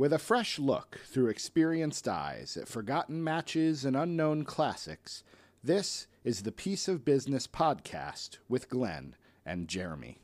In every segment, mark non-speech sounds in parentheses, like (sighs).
With a fresh look through experienced eyes at forgotten matches and unknown classics, this is the Piece of Business podcast with Glenn and Jeremy.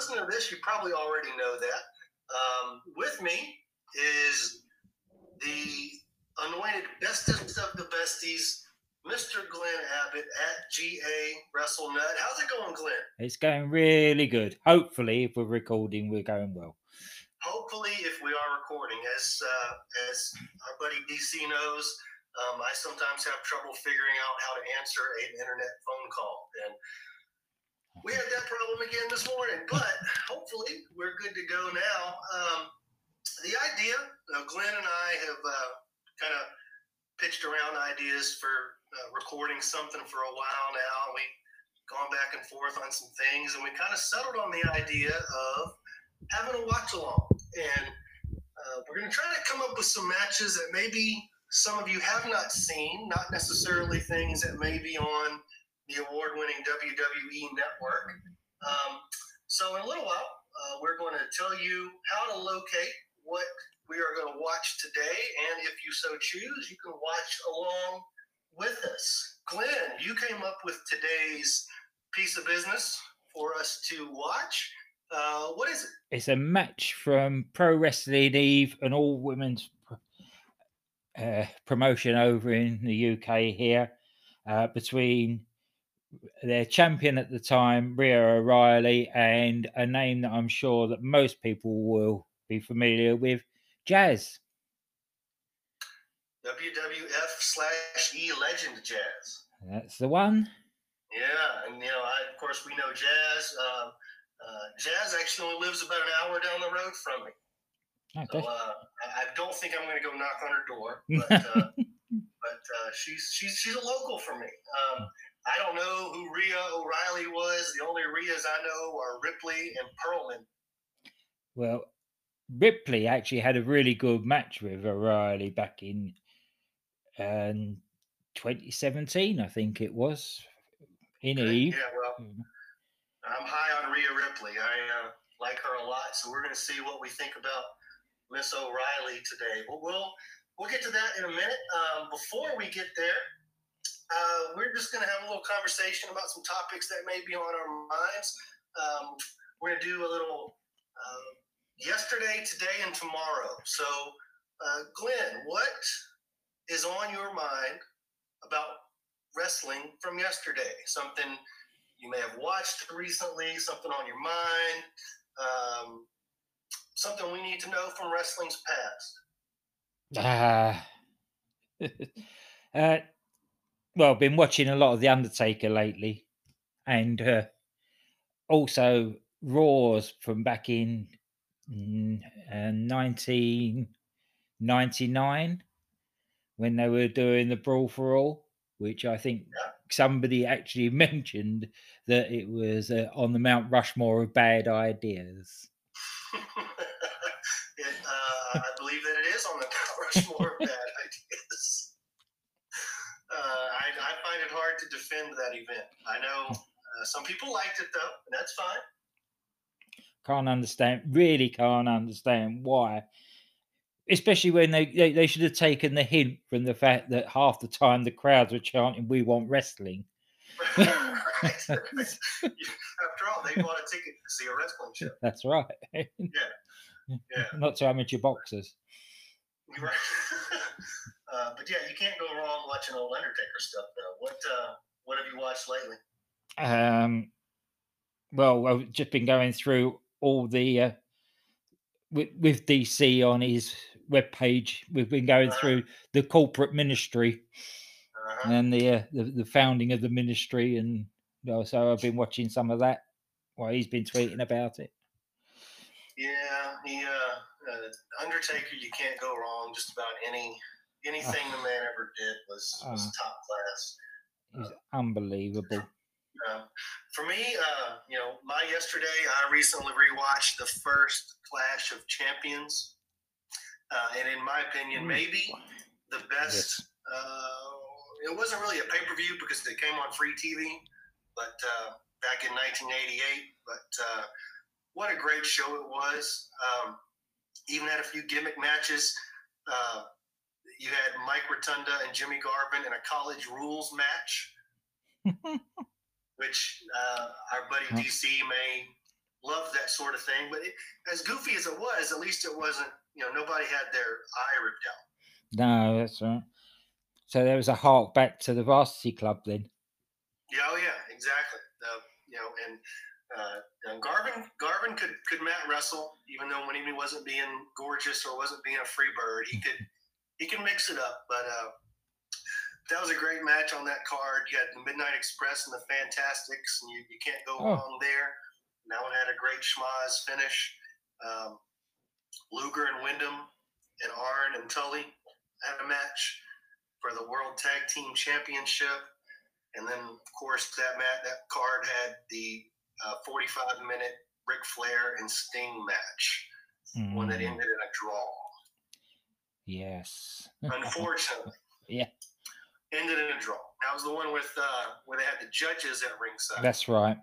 Listening to this, you probably already know that. Um, with me is the anointed bestest of the besties, Mr. Glenn Abbott at GA WrestleNut. How's it going, Glenn? It's going really good. Hopefully, if we're recording, we're going well. hopefully if we are recording as uh, as our buddy dc knows um, i sometimes have trouble figuring out how to answer an internet phone call and we had that problem again this morning but hopefully we're good to go now um, the idea glenn and i have uh, kind of pitched around ideas for uh, recording something for a while now we've gone back and forth on some things and we kind of settled on the idea of having a watch along. And uh, we're going to try to come up with some matches that maybe some of you have not seen, not necessarily things that may be on the award winning WWE network. Um, so, in a little while, uh, we're going to tell you how to locate what we are going to watch today. And if you so choose, you can watch along with us. Glenn, you came up with today's piece of business for us to watch. Uh, what is it? It's a match from Pro Wrestling Eve, an all women's uh, promotion over in the UK here, uh, between their champion at the time, Rhea O'Reilly, and a name that I'm sure that most people will be familiar with, Jazz. WWF slash E Legend Jazz. That's the one. Yeah, and you know, I, of course, we know Jazz. Um, uh, Jazz actually only lives about an hour down the road from me, so Okay. uh, I, I don't think I'm going to go knock on her door. (laughs) But, uh, but uh, she's she's she's a local for me. Um, I don't know who Rhea O'Reilly was. The only Rheas I know are Ripley and Perlman. Well, Ripley actually had a really good match with O'Reilly back in um, 2017, I think it was, in Okay, Eve. Yeah, well, Mm. I'm high on Rhea Ripley. I uh, like her a lot, so we're going to see what we think about Miss O'Reilly today. But we'll we'll get to that in a minute. Um, before we get there, uh, we're just going to have a little conversation about some topics that may be on our minds. Um, we're going to do a little uh, yesterday, today, and tomorrow. So, uh, Glenn, what is on your mind about wrestling from yesterday? Something you may have watched recently, something on your mind, um, something we need to know from wrestling's past. Ah. (laughs) uh, well, I've been watching a lot of The Undertaker lately, and uh, also Raws from back in mm, uh, 1999 when they were doing the Brawl for All, which I think somebody actually (laughs) mentioned that it was uh, on the Mount Rushmore of bad ideas. (laughs) it, uh, I believe that it is on the Mount Rushmore of bad (laughs) ideas. Uh, I, I find it hard to defend that event. I know uh, some people liked it though, and that's fine. can't understand really can't understand why especially when they, they they should have taken the hint from the fact that half the time the crowds were chanting we want wrestling right. (laughs) After all, they bought a ticket to see a wrestling show. (laughs) that's right (laughs) Yeah. not to amateur boxers Right. Uh, but yeah, you can't go wrong watching old Undertaker stuff though. What uh, what have you watched lately? um well i've just been going through all the uh, with, with DC on his webpage. We've been going Uh-huh. through the corporate ministry Uh-huh. and the, uh, the the founding of the ministry, and you know, so I've been watching some of that while he's been tweeting about it. Yeah, he uh, uh, Undertaker. You can't go wrong. Just about any anything the (sighs) man ever did was was Uh. top class. He's unbelievable. Uh, for me, uh, you know, my yesterday, I recently rewatched the first Clash of Champions, uh, and in my opinion, maybe the best. Uh, it wasn't really a pay per view because it came on free TV, but uh, back in 1988. But uh, what a great show it was! Um, even had a few gimmick matches. You had Mike Rotunda and Jimmy Garvin in a college rules match (laughs) which uh, our buddy. DC may love that sort of thing. But it, as goofy as it was, at least it wasn't. You know, nobody had their eye ripped out. No, that's right. So there was a hark back to the varsity club then. Yeah, oh yeah, exactly. Uh, you know, and uh, and Garvin Garvin could could mat wrestle, even though when he wasn't being gorgeous or wasn't being a free bird, he could (laughs) he can mix it up. But uh, that was a great match on that card. You had the Midnight Express and the Fantastics, and you, you can't go Oh. wrong there. And that one had a great schmozz finish. Um, Luger and Windham and Arn and Tully had a match for the World Tag Team Championship. And then, of course, that mat, that card had the uh, 45 minute Ric Flair and Sting match, one that Mm, ended in a draw. Yes. (laughs) Unfortunately, Yeah. ended in a draw. That was the one with uh, where they had the judges at ringside. That's right.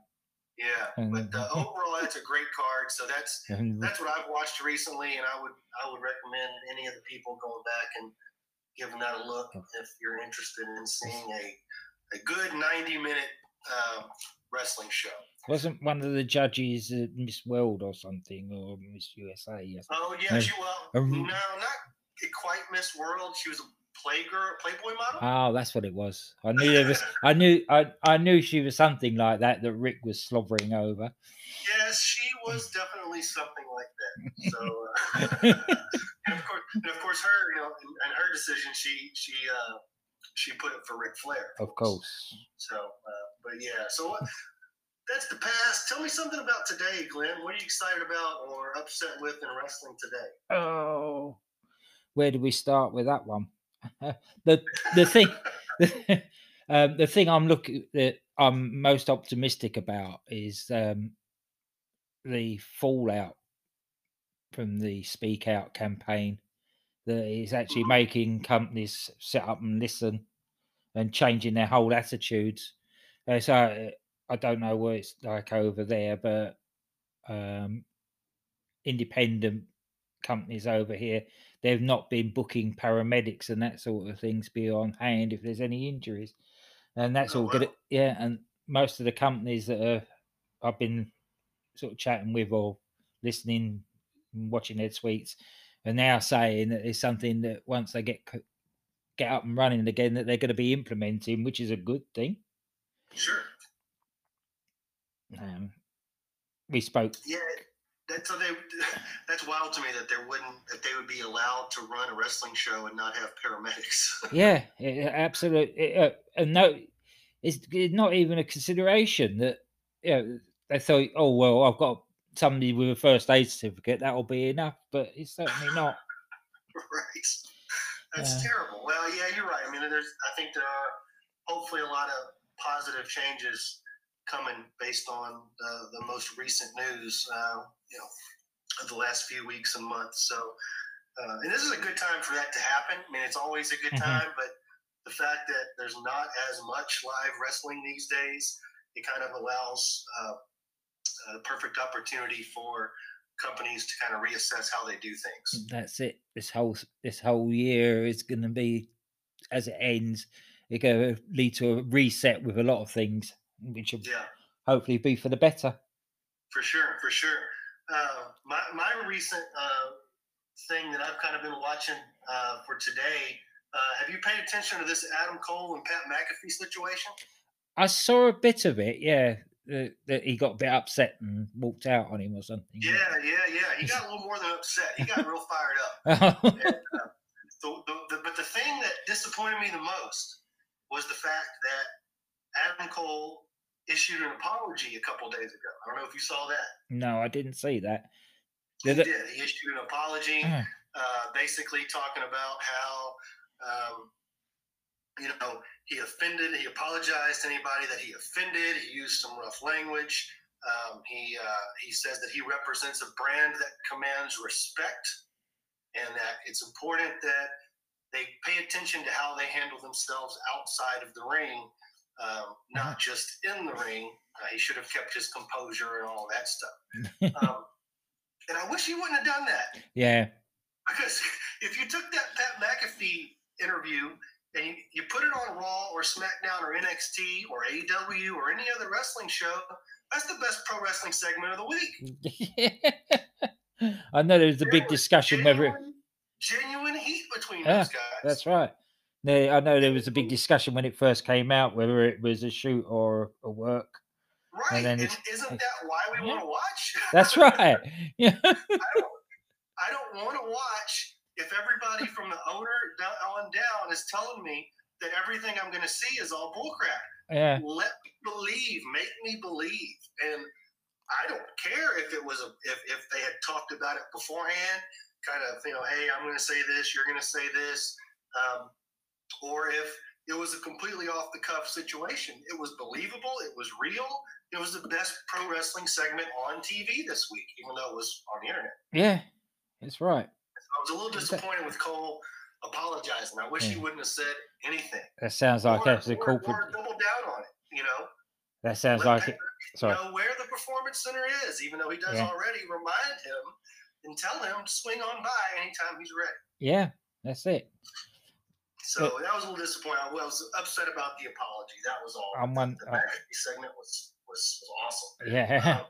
yeah, but uh, (laughs) overall, that's a great card. So that's And that's what I've watched recently, and I would I would recommend any of the people going back and giving that a look if you're interested in seeing a a good 90 minute um, wrestling show. wasn't one of the judges uh, Miss World or something or Miss USA? Yes. Oh yeah, Uh, she well um, no, not quite Miss World. She was a playgirl, Playboy model. Oh, that's what it was. I knew there was. I knew. I. I knew she was something like that that Ric was slobbering over. yes, she was definitely something like that. So, uh, (laughs) and of course, and of course, her you know, and her decision, she she uh, she put it for Ric Flair. Of course. So, uh, but yeah, so what? That's the past. Tell me something about today, Glenn. What are you excited about or upset with in wrestling today? Oh, where do we start with that one? (laughs) the the thing, (laughs) um, the thing I'm looking that I'm most optimistic about is um, the fallout from the Speak Out campaign that is actually making companies sit up and listen and changing their whole attitudes. Uh, so I don't know what it's like over there, but um, independent companies over here, they've not been booking paramedics and that sort of things be on hand if there's any injuries. And that's Oh, all good. wow. Yeah. And most of the companies that are, I've been sort of chatting with or listening and watching their tweets are now saying that it's something that once they get get up and running again that they're going to be implementing, which is a good thing. Sure. Um, we spoke Yeah. That, so they, (laughs) that's wild to me that there wouldn't that they would be allowed to run a wrestling show and not have paramedics. (laughs) yeah, absolutely. Uh, and no, it's, it's not even a consideration that you know, they thought, oh well, I've got somebody with a first aid certificate, that'll be enough. But it's certainly not. (laughs) right. That's Yeah. terrible. Well, yeah, you're right. I mean, there's I think there are hopefully a lot of positive changes coming based on the, the most recent news, uh, you know, of the last few weeks and months. So, uh, and this is a good time for that to happen. I mean, it's always a good Mhm. time, but the fact that there's not as much live wrestling these days, it kind of allows uh, a perfect opportunity for companies to kind of reassess how they do things. That's it. This whole this whole year is going to be, as it ends, it's going to lead to a reset with a lot of things, which will Yeah. hopefully be for the better. For sure, for sure. Uh, my my recent uh, thing that I've kind of been watching uh, for today. Uh, have you paid attention to this Adam Cole and Pat McAfee situation? I saw a bit of it. Yeah, that, he got a bit upset and walked out on him or something. Yeah, yeah, yeah. He got a little more than upset. He got real fired up. (laughs) And, uh, the, the, the, but the thing that disappointed me the most was the fact that Adam Cole issued an apology a couple days ago. I don't know if you saw that. no, I didn't see that. He Did it? did. He issued an apology, Ah, uh, basically talking about how, um, you know, he offended. He apologized to anybody that he offended. He used some rough language. Um, he uh, he says that he represents a brand that commands respect, and that it's important that they pay attention to how they handle themselves outside of the ring, um, not just in the ring. Uh, he should have kept his composure and all that stuff. (laughs) Um, and I wish he wouldn't have done that yeah, because (laughs) if you took that Pat McAfee interview and you, you put it on Raw or SmackDown or NXT or AEW or any other wrestling show, that's the best pro wrestling segment of the week. (laughs) I know there was a big discussion whether genuine, genuine heat between Yeah, those guys. that's right. I know there was a big discussion when it first came out whether it was a shoot or a work. right. and then And, isn't that why we Yeah. want to watch? That's right. (laughs) Yeah, I don't want to watch if everybody (laughs) from the owner down on down is telling me that everything I'm going to see is all bullcrap. yeah, let me believe, make me believe. And I don't care if it was a if, if they had talked about it beforehand, kind of you know, hey, I'm going to say this, you're going to say this, um, or if it was a completely off the cuff situation. It was believable, it was real, it was the best pro wrestling segment on TV this week, even though it was on the internet. yeah. That's right. I was a little disappointed with Cole apologizing. I wish he wouldn't have said anything. That sounds like or, that's a or- corporate. or double down on it, you know. That sounds Let like it. Sorry. know where the performance center is, even though he does Yeah. already remind him and tell him to swing on by anytime he's ready. Yeah, that's it. So that was a little disappointing. I was upset about the apology. That was all. I'm the, one- the uh, segment was was, was awesome. Yeah. Um,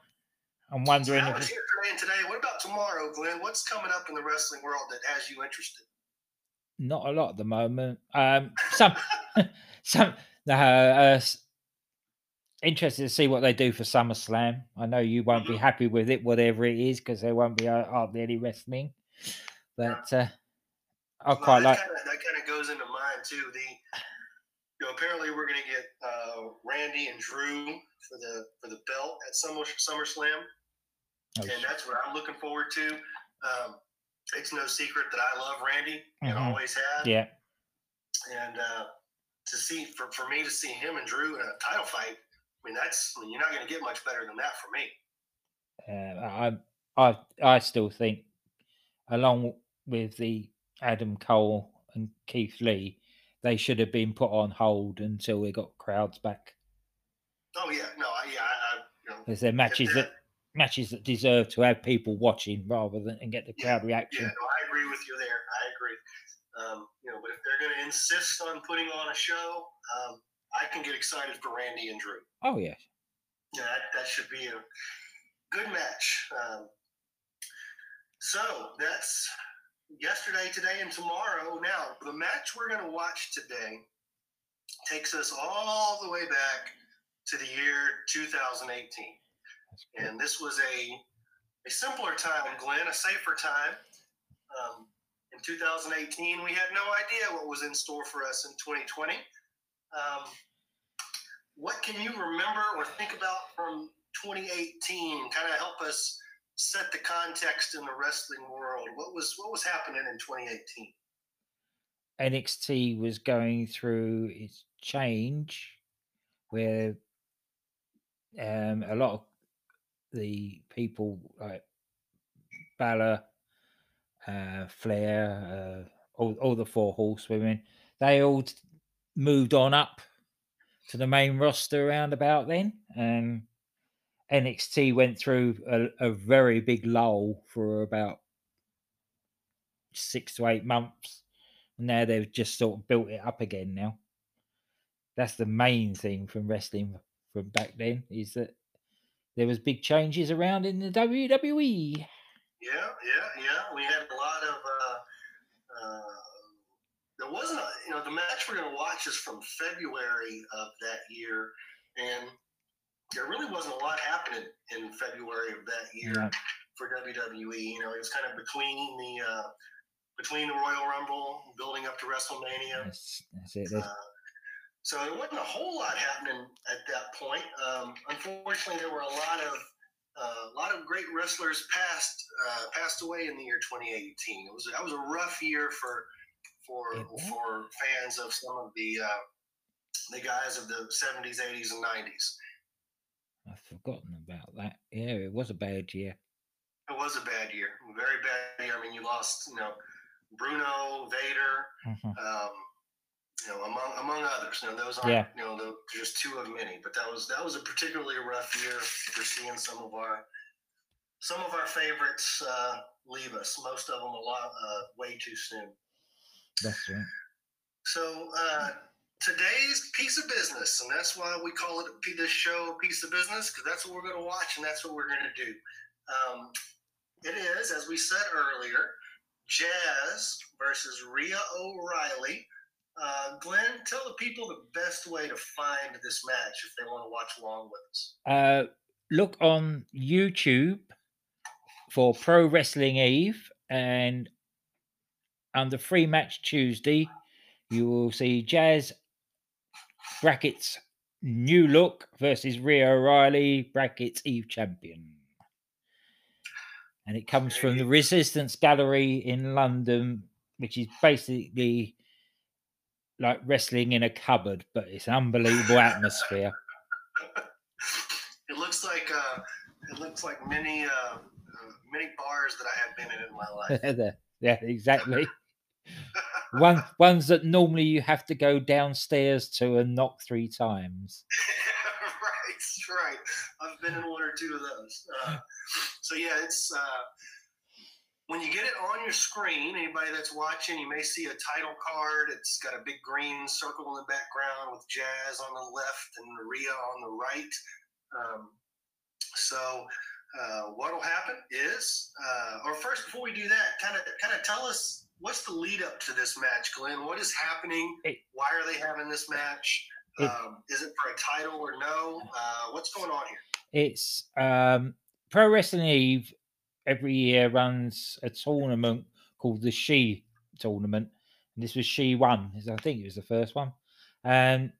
(laughs) I'm so wondering that if was today and today. What about tomorrow, Glenn? What's coming up in the wrestling world that has you interested? not a lot at the moment. Um, some, (laughs) some. Uh, uh, interested to see what they do for SummerSlam. I know you won't be Mhm. happy with it, whatever it is, because there won't be uh, hardly any wrestling. But uh, I Well, quite that like. Kinda, that kind of goes into too. The you know apparently we're going to get uh, Randy and Drew for the for the belt at Summer SummerSlam. Oh, and that's what I'm looking forward to. Um, it's no secret that I love Randy and Mhm. always have. yeah, And uh, to see for, for me to see him and Drew in a title fight, I mean that's I mean, you're not going to get much better than that for me. uh, I, I, I still think, along with the Adam Cole and Keith Lee, they should have been put on hold until we got crowds back. Oh yeah, no, I, yeah, I, I you know, Because they're matches that matches that deserve to have people watching rather than and get the Yeah, crowd reaction. Yeah, no, I agree with you there. I agree. Um, you know, but if they're going to insist on putting on a show, um, I can get excited for Randy and Drew. Oh yeah, Yeah, that, that should be a good match. Um, so that's yesterday, today, and tomorrow. Now, the match we're going to watch today takes us all the way back to the year 2018. cool. And this was a, a simpler time, Glenn, a safer time. Um, in 2018, we had no idea what was in store for us in 2020. Um, what can you remember or think about from 2018? Kind of help us set the context in the wrestling world. What was what was happening in 2018? NXT was going through its change, where um, a lot of the people like Balor, uh, Flair, uh, all, all the four horsewomen, they all moved on up to the main roster around about then. And NXT went through a, a very big lull for about six to eight months. And now they've just sort of built it up again now. That's the main thing from wrestling from back then is that there was big changes around in the. WWE. Yeah, yeah, yeah. We had a lot of. Uh, uh, there wasn't a, you know, the match we're going to watch is from February of that year, and there really wasn't a lot happening in February of that year Yeah. for WWE. You know, it was kind of between the uh, between the Royal Rumble, building up to WrestleMania. That's, that's it. There's- Uh, so there wasn't a whole lot happening at that point. Um, unfortunately, there were a lot of uh, a lot of great wrestlers passed uh, passed away in the year 2018. It was that was a rough year for for for fans of some of the uh, the guys of the 70s, 80s, and 90s. Forgotten about that. Yeah, it was a bad year. It was a bad year, very bad year. I mean, you lost, you know, Bruno, Vader, Mhm. um, you know, among among others. You know, those aren't, Yeah. you know, those, just two of many. But that was that was a particularly rough year for seeing some of our some of our favorites uh, leave us. Most of them a lot uh, way too soon. That's right. So uh, today's piece of business, and that's why we call it this show a piece of business because that's what we're going to watch and that's what we're going to do. Um, it is, as we said earlier, Jazz versus Rhea O'Reilly. Uh, Glenn, tell the people the best way to find this match if they want to watch along with us. Uh, look on YouTube for Pro Wrestling Eve, and under Free Match Tuesday, you will see Jazz brackets new look versus Rhea O'Reilly brackets Eve champion. And it comes from the Resistance Gallery in London, which is basically like wrestling in a cupboard, but it's an unbelievable atmosphere. (laughs) It looks like uh, it looks like many uh, uh, many bars that I have been in in my life. (laughs) Yeah, exactly. (laughs) One ones that normally you have to go downstairs to and knock three times. (laughs) right, right. I've been in one or two of those. Uh, so yeah, it's uh, when you get it on your screen. Anybody that's watching, you may see a title card. It's got a big green circle in the background with Jazz on the left and Rhea on the right. Um, so uh, what'll happen is, uh, or first before we do that, kind of kind of tell us what's the lead up to this match, Glenn. What is happening? Why are they having this match? Um, is it for a title or no? Uh, what's going on here? It's um, Pro Wrestling Eve every year runs a tournament called the She Tournament, and this was She One. I think it was the first one, and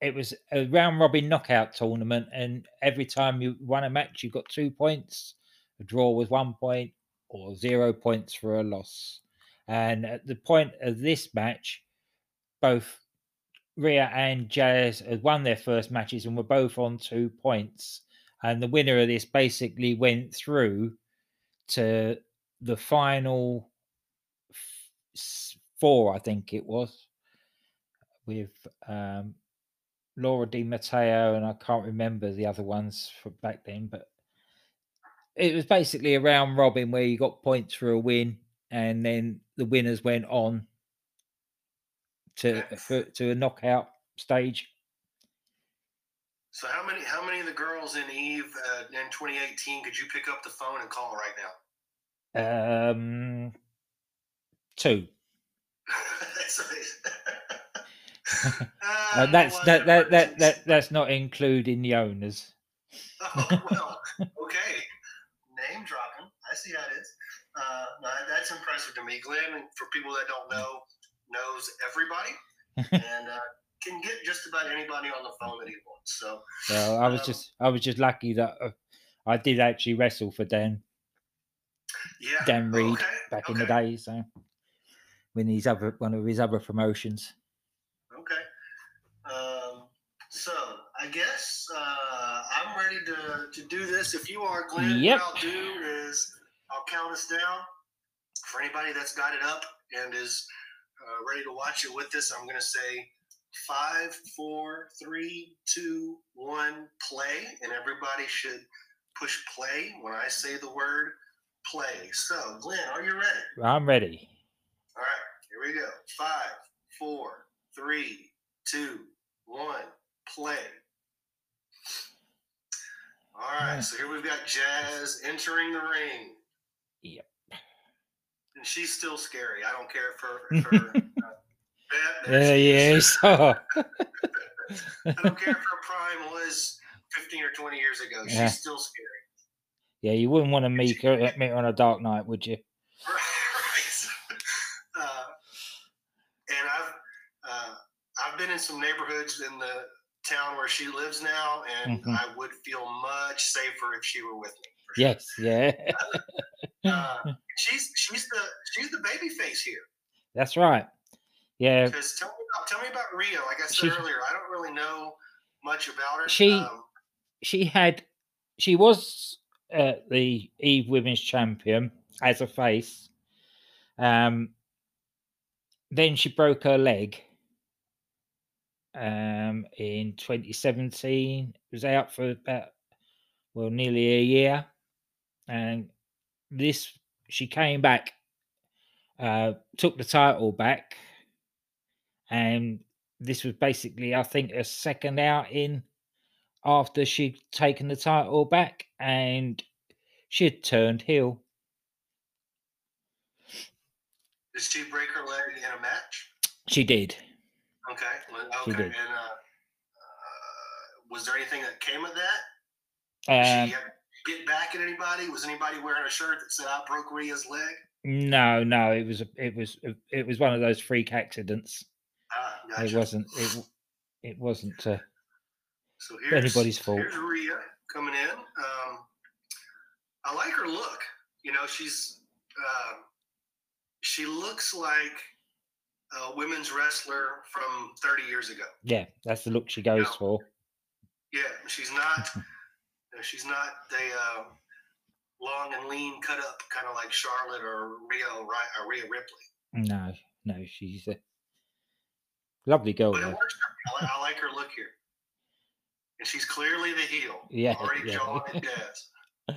it was a round robin knockout tournament. And every time you won a match, you got two points. A draw was one point, or zero points for a loss. And at the point of this match, both Rhea and Jazz had won their first matches and were both on two points. And the winner of this basically went through to the final four, I think it was, with um, Laura Di Matteo, and I can't remember the other ones from back then, but it was basically a round robin where you got points for a win, and then the winners went on to for, to a knockout stage. So how many how many of the girls in Eve uh, in 2018 could you pick up the phone and call right now? Um, two. (laughs) That's Uh, that's that, that that that that's not including the owners. (laughs) Oh, well, (laughs) okay. Name dropping. I see how it is. Uh, that's impressive to me. Glenn, for people that don't know, knows everybody (laughs) and uh, can get just about anybody on the phone that he wants. So, So I was Um, just I was just lucky that uh, I did actually wrestle for Dan yeah. Dan Read okay, back in the okay, day. So when he's other one of his other promotions. Okay. Um, so, I guess uh, I'm ready to, to do this. If you are, Glenn, Yep. what I'll do is Count us down. For anybody that's got it up and is uh, ready to watch it with us, I'm going to say five, four, three, two, one, play. And everybody should push play when I say the word play. So, Glenn, are you ready? I'm ready. All right, here we go. Five, four, three, two, one, play. Alright. so here we've got Jazz entering the ring. Yep. And she's still scary. I don't care for (laughs) for uh, he is. Oh, (laughs) I don't care if her prime was 15 or 20 years ago. She's Yeah. still scary. Yeah, you wouldn't want to meet her, (laughs) meet her on a dark night, would you? right. Uh, and I've uh, I've been in some neighborhoods in the town where she lives now, and Mhm. I would feel much safer if she were with me. sure. Yes, yeah, Uh, she's she's the she's the baby face here. that's right. Yeah, Because tell me about tell me about Rhea. Like I said She- earlier, I don't really know much about her. She- um, she had, she was uh, the Eve Women's Champion as a face. Um, then she broke her leg. Um, in 2017, was out for about well nearly a year, and this she came back, uh, took the title back, and this was basically I think a second outing after she'd taken the title back and she'd turned heel. did she break her leg in a match? She did. Okay. well, She Okay. did. And uh, uh, was there anything that came of that? Um, she get back at anybody? Was anybody wearing a shirt that said "I broke Rhea's leg"? no, no, it was a, it was a, it was one of those freak accidents. Ah, It wasn't it it wasn't uh, So here's, anybody's fault. Here's Rhea coming in. Um, I like her look. You know, she's uh, she looks like a women's wrestler from 30 years ago. yeah, that's the look she goes No. for. Yeah, she's not. (laughs) you know, she's not the uh, long and lean, cut up kind of like Charlotte or Rio Ri- or Rhea Ripley. No, no, she's a lovely girl. But it works. I, I like her look here, and she's clearly the heel. (laughs) Yeah, already yeah. jawing Jazz. (laughs)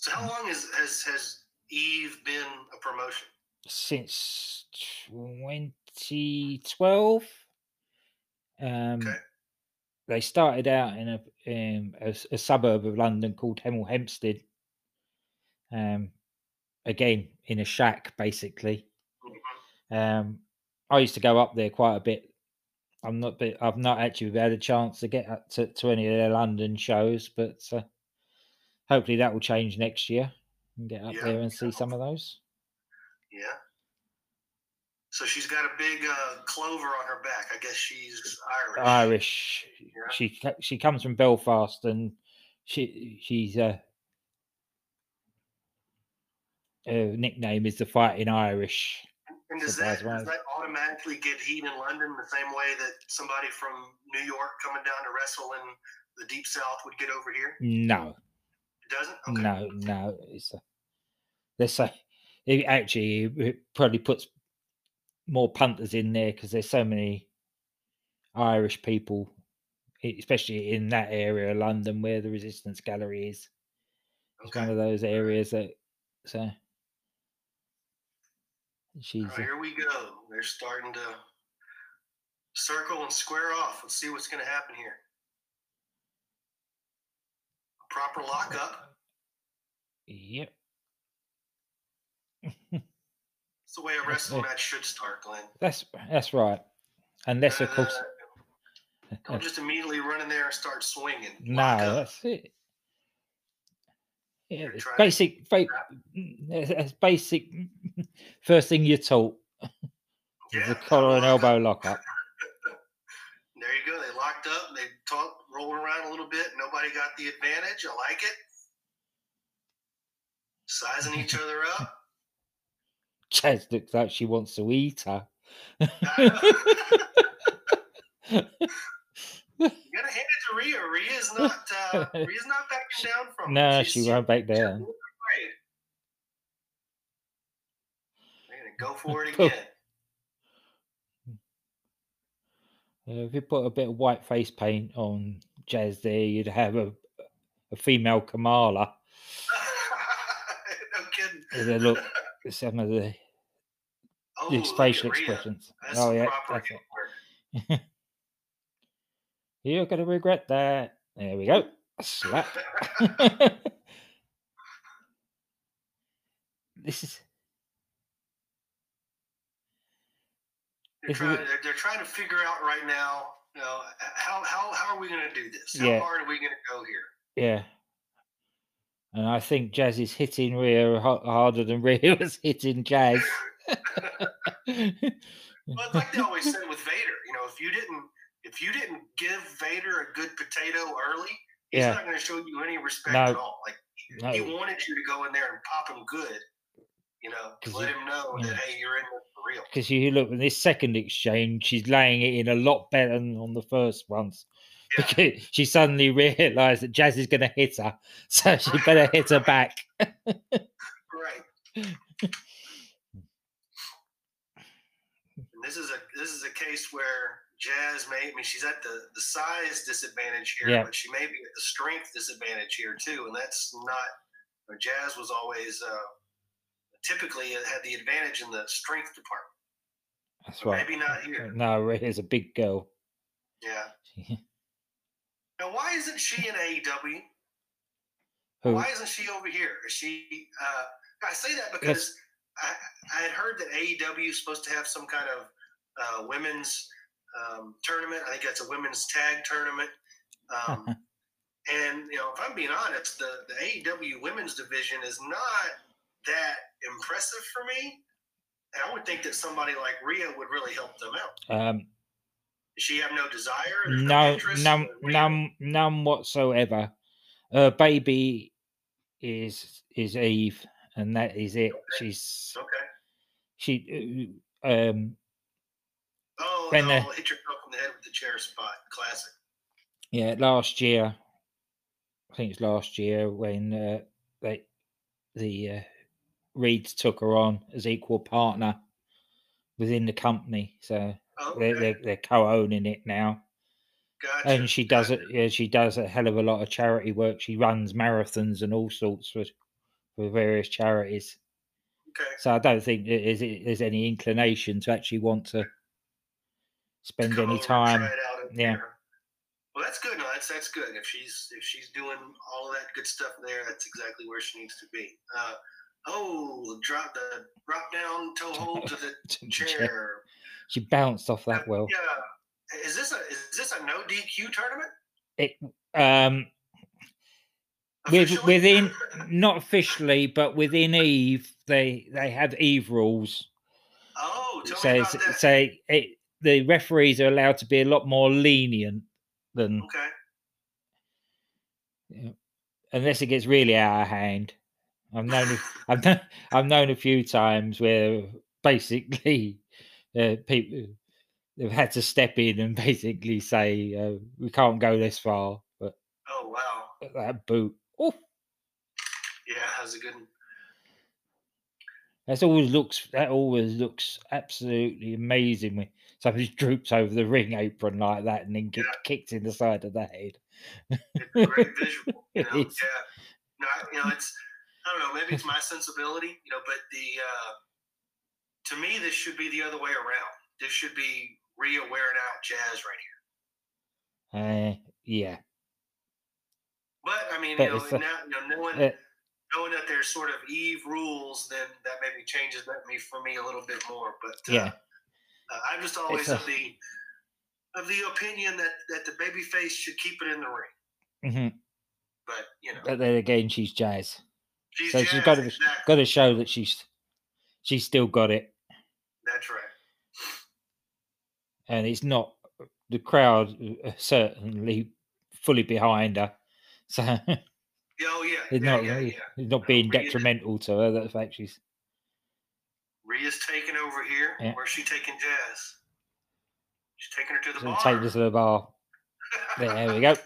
So how long has has has Eve been a promotion? Since 2012. Um, Okay. They started out in a, um, a, a suburb of London called Hemel Hempstead. Um, again, in a shack, basically. Um, I used to go up there quite a bit. I'm not, bit, I've not actually had a chance to get up to, to any of their London shows, but uh, hopefully that will change next year and get up Yeah, there and see some of those. Yeah. So she's got a big uh, clover on her back. I guess she's Irish. Irish. Yeah. She she comes from Belfast, and she she's uh, her nickname is the Fighting Irish. And does that, does that automatically get heat in London the same way that somebody from New York coming down to wrestle in the deep south would get over here? No, It doesn't? Okay. no, no. It's a, let's say it actually it probably puts more punters in there because there's so many Irish people, especially in that area of London where the Resistance Gallery is. It's one of those areas that so she's right, here we go. They're starting to circle and square off. Let's see what's going to happen here. Proper lockup. yep. (laughs) The way a wrestling match should start, Glenn. That's that's right. Unless of course Uh, (laughs) don't just immediately run in there and start swinging. no, up. that's it. Yeah, it's basic. Ba- that's that's basic. (laughs) First thing you're taught (laughs) is Yeah, the collar and elbow lock up. There you go. They locked up. They talked, rolled around a little bit. Nobody got the advantage. I like it. Sizing each other up. Jazz looks like she wants to eat her. You gotta hand it to Rhea. Rhea's not uh, (laughs) Rhea's not backing down from no, She's- she won't back down. afraid. They're gonna go (laughs) for it again. Uh, if you put a bit of white face paint on Jazz there, you'd have a, a female Kamala. (laughs) no kidding. Look, some of the Oh, look facial expressions. That's oh yeah, that's it. (laughs) You're gonna regret that. There we go. A slap. (laughs) (laughs) this is They're trying, they're, they're trying to figure out right now you know, how how how are we going to do this? How Yeah. hard are we going to go here? Yeah. And I think Jazz is hitting Rhea harder than (laughs) Rhea was hitting Jazz. (laughs) but like they always said with Vader, you know, if you didn't if you didn't give Vader a good potato early, he's Yeah. not going to show you any respect No. at all. Like he wanted you to go in there and pop him good, you know, to let him know yeah. that hey, you're in this for real. because you look at this second exchange, she's laying it in a lot better than on the first ones. Yeah. (laughs) Because she suddenly realised that Jazz is going to hit her, (laughs) so she better hit her back. Right. And this is a this is a case where Jazz may I mean she's at the the size disadvantage here, Yeah. but she may be at the strength disadvantage here too, and that's not. you know, Jazz was always uh, typically had the advantage in the strength department. That's right. Maybe not here. No, Rhea's a big girl. Yeah. (laughs) Now, why isn't she in AEW? Who? Why isn't she over here? Is she? Uh, I say that because I, I had heard that AEW is supposed to have some kind of uh, women's um, tournament. I think that's a women's tag tournament. Um, (laughs) and you know, if I'm being honest, the the AEW women's division is not that impressive for me. And I would think that somebody like Rhea would really help them out. Um, Does she have no desire? There's no, interest none, none, none whatsoever. Her baby is is Eve, and that is it. She's Okay. she. uh, Um, Oh, When no, the- hit yourself in the head with the chair spot. Classic. yeah, last year, I think it's last year when uh, they the uh, Reads took her on as equal partner within the company. So Oh, they're, they're, they're co-owning it now. Gotcha. and she does it. Yeah, she does a hell of a lot of charity work. She runs marathons and all sorts for for various charities. Okay. So I don't think there is there's any inclination to actually want to spend Come any time. Yeah. here. Well, that's good. No, that's that's good. If she's if she's doing all that good stuff there, that's exactly where she needs to be. Uh, oh, drop the drop down toe hold to the (laughs) chair. She bounced off that well. Yeah. Is this a is this a no DQ tournament? It, um, with, within (laughs) not officially, but within Eve, they they have Eve rules. oh, so me about that. so it, the referees are allowed to be a lot more lenient than okay. unless it gets really out of hand. I've known I've (laughs) known, I've known a few times where basically uh, people they've had to step in and (laughs) basically say uh, we can't go this far, but Oh wow. that boot. Oh, Yeah, that's a good. one. always looks that always looks absolutely amazing when somebody droops over the ring apron like that and then get Yeah. kicked in the side of the head. It's a great visual. (laughs) You know? Yeah. No, you know, it's I don't know, maybe it's my sensibility, you know, but the uh to me this should be the other way around. This should be Rhea wearing out Jazz right here. Uh, yeah, But I mean, But you know, a- now you know, knowing uh, knowing that there's sort of Eve rules, then that maybe changes that me for me a little bit more. But uh, yeah. uh, I'm just always a- of the of the opinion that that the baby face should keep it in the ring. hmm But you know, But then again, she's Jazz. she's so she's gotta exactly. Got to show that she's she's still got it. That's right. and it's not the crowd uh, certainly fully behind her. (laughs) So Oh yeah, it's yeah, not yeah, yeah. it's not No, being detrimental to her. The fact she's Rhea's taking over here. Yeah. Where's she taking Jazz? She's taking her to the bar. take this to the bar. (laughs) There we go.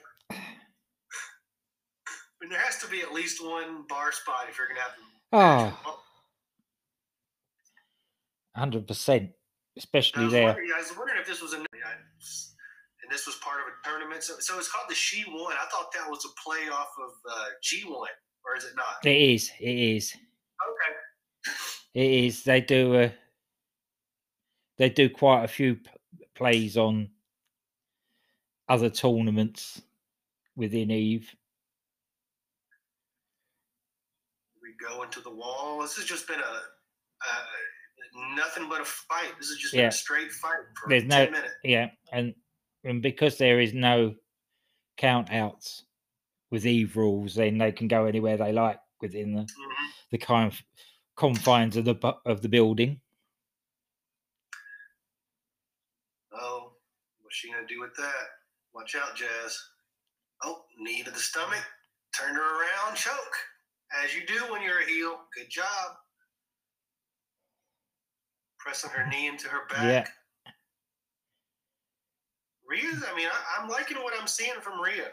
And there has to be at least one bar spot if you're gonna have. Oh, hundred percent, I especially was, there. I was wondering if this was a, and this was part of a tournament. So, so it's called the She One. I thought that was a play off of uh, G One, or is it not? It is. It is. Okay. It is. They do. Uh, they do quite a few p- plays on other tournaments within Eve. We go into the wall. This has just been a uh, nothing but a fight. This is just Yeah. a straight fight for There's ten no- minutes. Yeah, and and because there is no count outs with Eve rules, then they can go anywhere they like within the, Mhm. the kind of confines of the of the building. Oh, what's she gonna do with that? Watch out, Jazz. Oh, knee to the stomach. Turn her around, choke. As you do when you're a heel. Good job. Pressing her knee into her back. Yeah. Rhea's, I mean, I, I'm liking what I'm seeing from Rhea.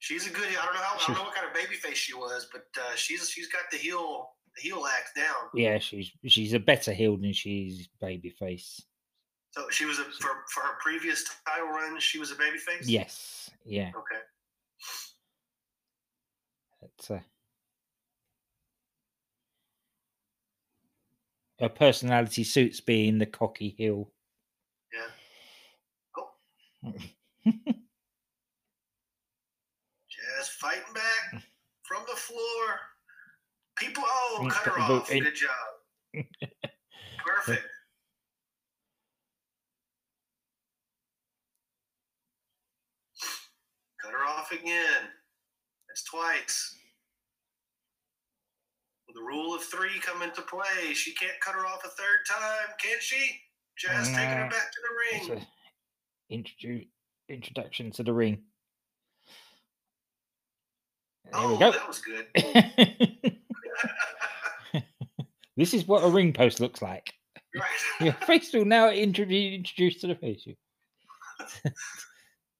She's a good. I don't know how. I don't know what kind of baby face she was, but uh, she's she's got the heel the heel act down. Yeah, she's she's a better heel than she's babyface. So she was a for for her previous title run. She was a baby face. Yes, yeah, Okay. it's a her personality suits being the cocky heel. Yeah. Cool. (laughs) Jazz fighting back from the floor. People, oh, cut her off. Good job. (laughs) Perfect. Cut her off again. That's twice. The rule of three come into play? She can't cut her off a third time, can she? Jazz taking her back to the ring. introduction to the ring. There oh, we go. that was good. (laughs) this is what a ring post looks like. Right. (laughs) Your face will now introduce introduced to the face. (laughs)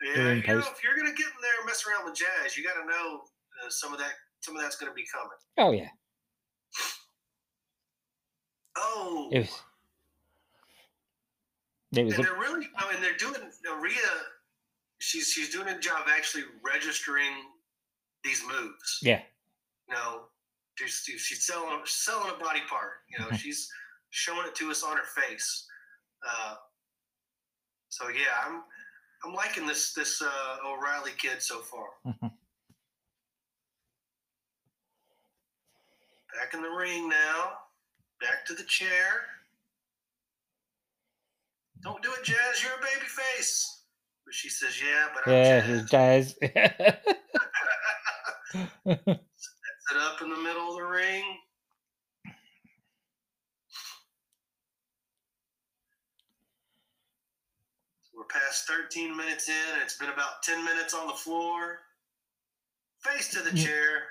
Yeah, you know, if you're gonna get in there and mess around with jazz, you got to know uh, some of that. Some of that's gonna be coming. Oh yeah, Oh, it was. It was and a, they're really. I mean, they're doing. uh, Rhea, she's she's doing a job actually registering these moves. yeah, You know, she's she's selling selling a body part. You know, she's showing it to us on her face. Uh, so yeah, I'm I'm liking this this uh, O'Reilly kid so far. Back in the ring now. Back to the chair. Don't do it, Jazz. You're a baby face. But she says, yeah, but I'm yeah, Jazz. it does. (laughs) (laughs) Set up in the middle of the ring. We're past 13 minutes in, it's been about 10 minutes on the floor. Face to the chair.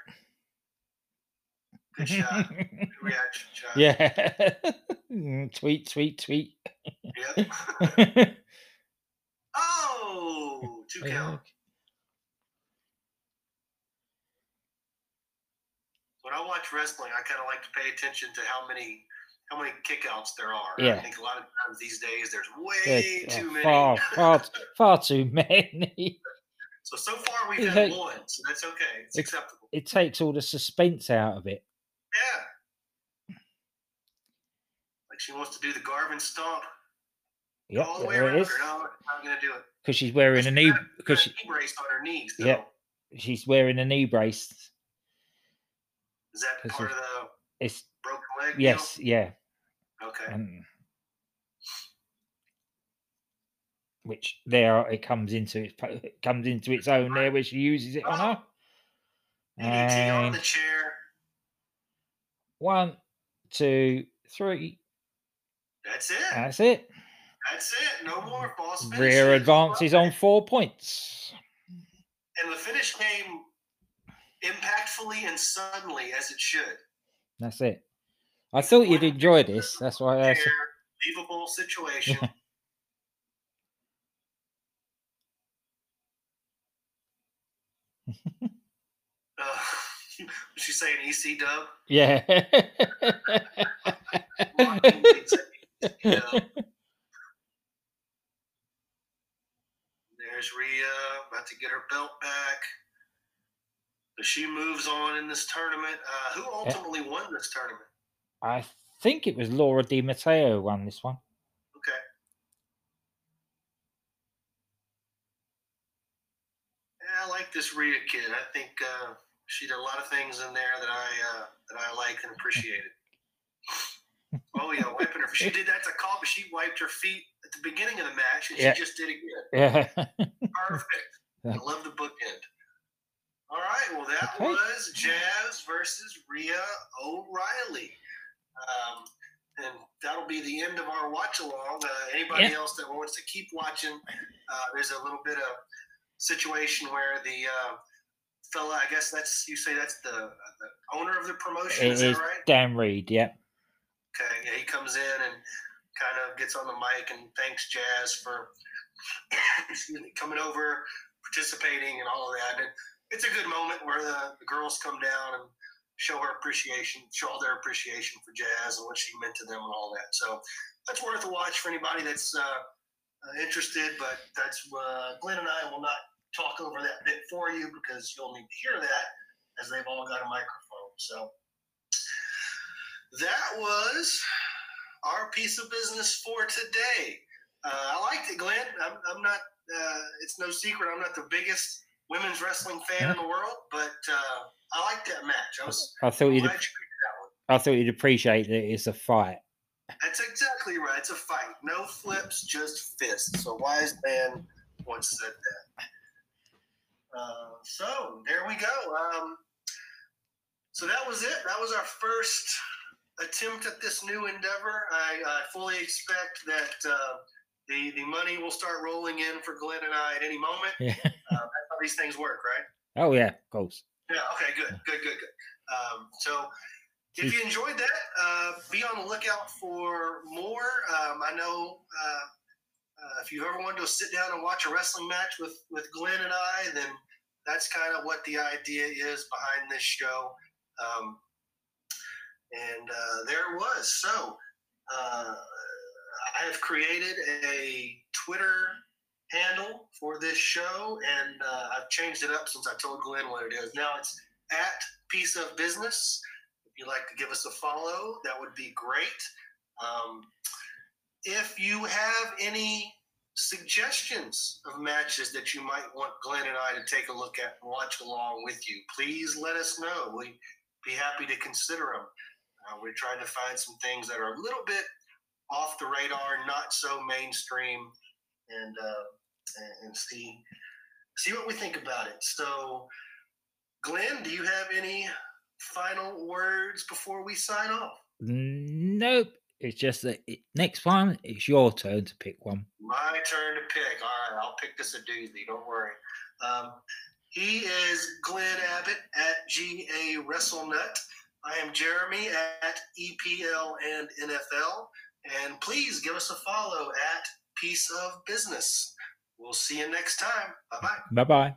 Good shot. Good (laughs) reaction shot. yeah. (laughs) Tweet, tweet, tweet. Yep. (laughs) oh, two count. When I watch wrestling, I kind of like to pay attention to how many how many kickouts there are. Yeah. I think a lot of times these days there's way uh, too many. Far, far, far too many. so so far we've had one, so that's okay. It's It's- acceptable. It takes all the suspense out of it. Yeah. Like she wants to do the Garvin stomp Yep, all the way there around. it is. No, I'm gonna do it. Because she's wearing a knee. Because she, knee brace on her knees. Though. Yeah. she's wearing a knee brace. Is that part of the It's broken leg? yes, yeah, Okay. and which there it comes into its it comes into its own there where she uses it on uh-huh. her. DDT on And the chair. One, two, three. That's it. That's it. That's it. No more false finishes. Rhea advances on four points. And the finish came impactfully and suddenly as it should. That's it. I thought you'd enjoy this. That's why I said, Fair, Believable situation. (laughs) (laughs) she's saying EC dub. yeah. Yeah. (laughs) There's Rhea about to get her belt back. So she moves on in this tournament. Uh, who ultimately won this tournament? I think it was Laura Di Matteo won this one. Okay. Yeah, I like this Rhea kid. I think uh, she did a lot of things in there that I uh, that I liked and appreciated. (laughs) oh yeah, wiping her. She did that to call, but she wiped her feet at the beginning of the match, and Yeah. she just did it again. Yeah. (laughs) Perfect. I love the bookend. All right. Well, that Okay. was Jazz versus Rhea O'Reilly. Um, and that'll be the end of our watch along. Uh, anybody Yeah. else that wants to keep watching, uh, there's a little bit of situation where the uh, fella, I guess that's, you say that's the, the owner of the promotion, It is that is right? Dann Read. Yep. Okay, yeah, he comes in and kind of gets on the mic and thanks Jazz for (coughs) coming over, participating, and all of that. And it's a good moment where the, the girls come down and show her appreciation, show all their appreciation for Jazz and what she meant to them and all that. So that's worth a watch for anybody that's uh, uh, interested. But that's uh, Glenn and I will not talk over that bit for you because you'll need to hear that as they've all got a microphone. So that was our piece of business for today. Uh, I liked it, Glenn. I'm, I'm not. Uh, it's no secret. I'm not the biggest women's wrestling fan in the world, but uh, I liked that match. I was I thought you'd. picked that one. I thought you'd appreciate that it's a fight. That's exactly right. It's a fight. No flips, just fists. A wise man once said that. Uh, so there we go. Um, so that was it. That was our first attempt at this new endeavor. I, I fully expect that uh, the the money will start rolling in for Glenn and I at any moment. Yeah. (laughs) Uh, that's how these things work, right? Oh yeah, of course. Yeah. Okay. Good. Good. Good. Good. Um, so, if you enjoyed that, uh, be on the lookout for more. Um, I know uh, if you've ever wanted to sit down and watch a wrestling match with with Glenn and I, then that's kind of what the idea is behind this show. Um, and uh, there it was. So, uh, I have created a Twitter handle for this show, and uh, I've changed it up since I told Glenn what it is. Now it's at Piece of Business. If you'd like to give us a follow, that would be great. Um, if you have any suggestions of matches that you might want Glenn and I to take a look at and watch along with you, please let us know. We'd be happy to consider them. Uh, we're trying to find some things that are a little bit off the radar, not so mainstream, and uh, and, see see what we think about it. So, Glenn, do you have any final words before we sign off? Nope. It's just that it, next time it's your turn to pick one. My turn to pick. All right, I'll pick this a doozy. Don't worry. Um, he is Glenn Abbott at GA WrestleNut. I am Jeremy at EPL and NFL. And please give us a follow at Piece of Business. We'll see you next time. Bye bye. Bye bye.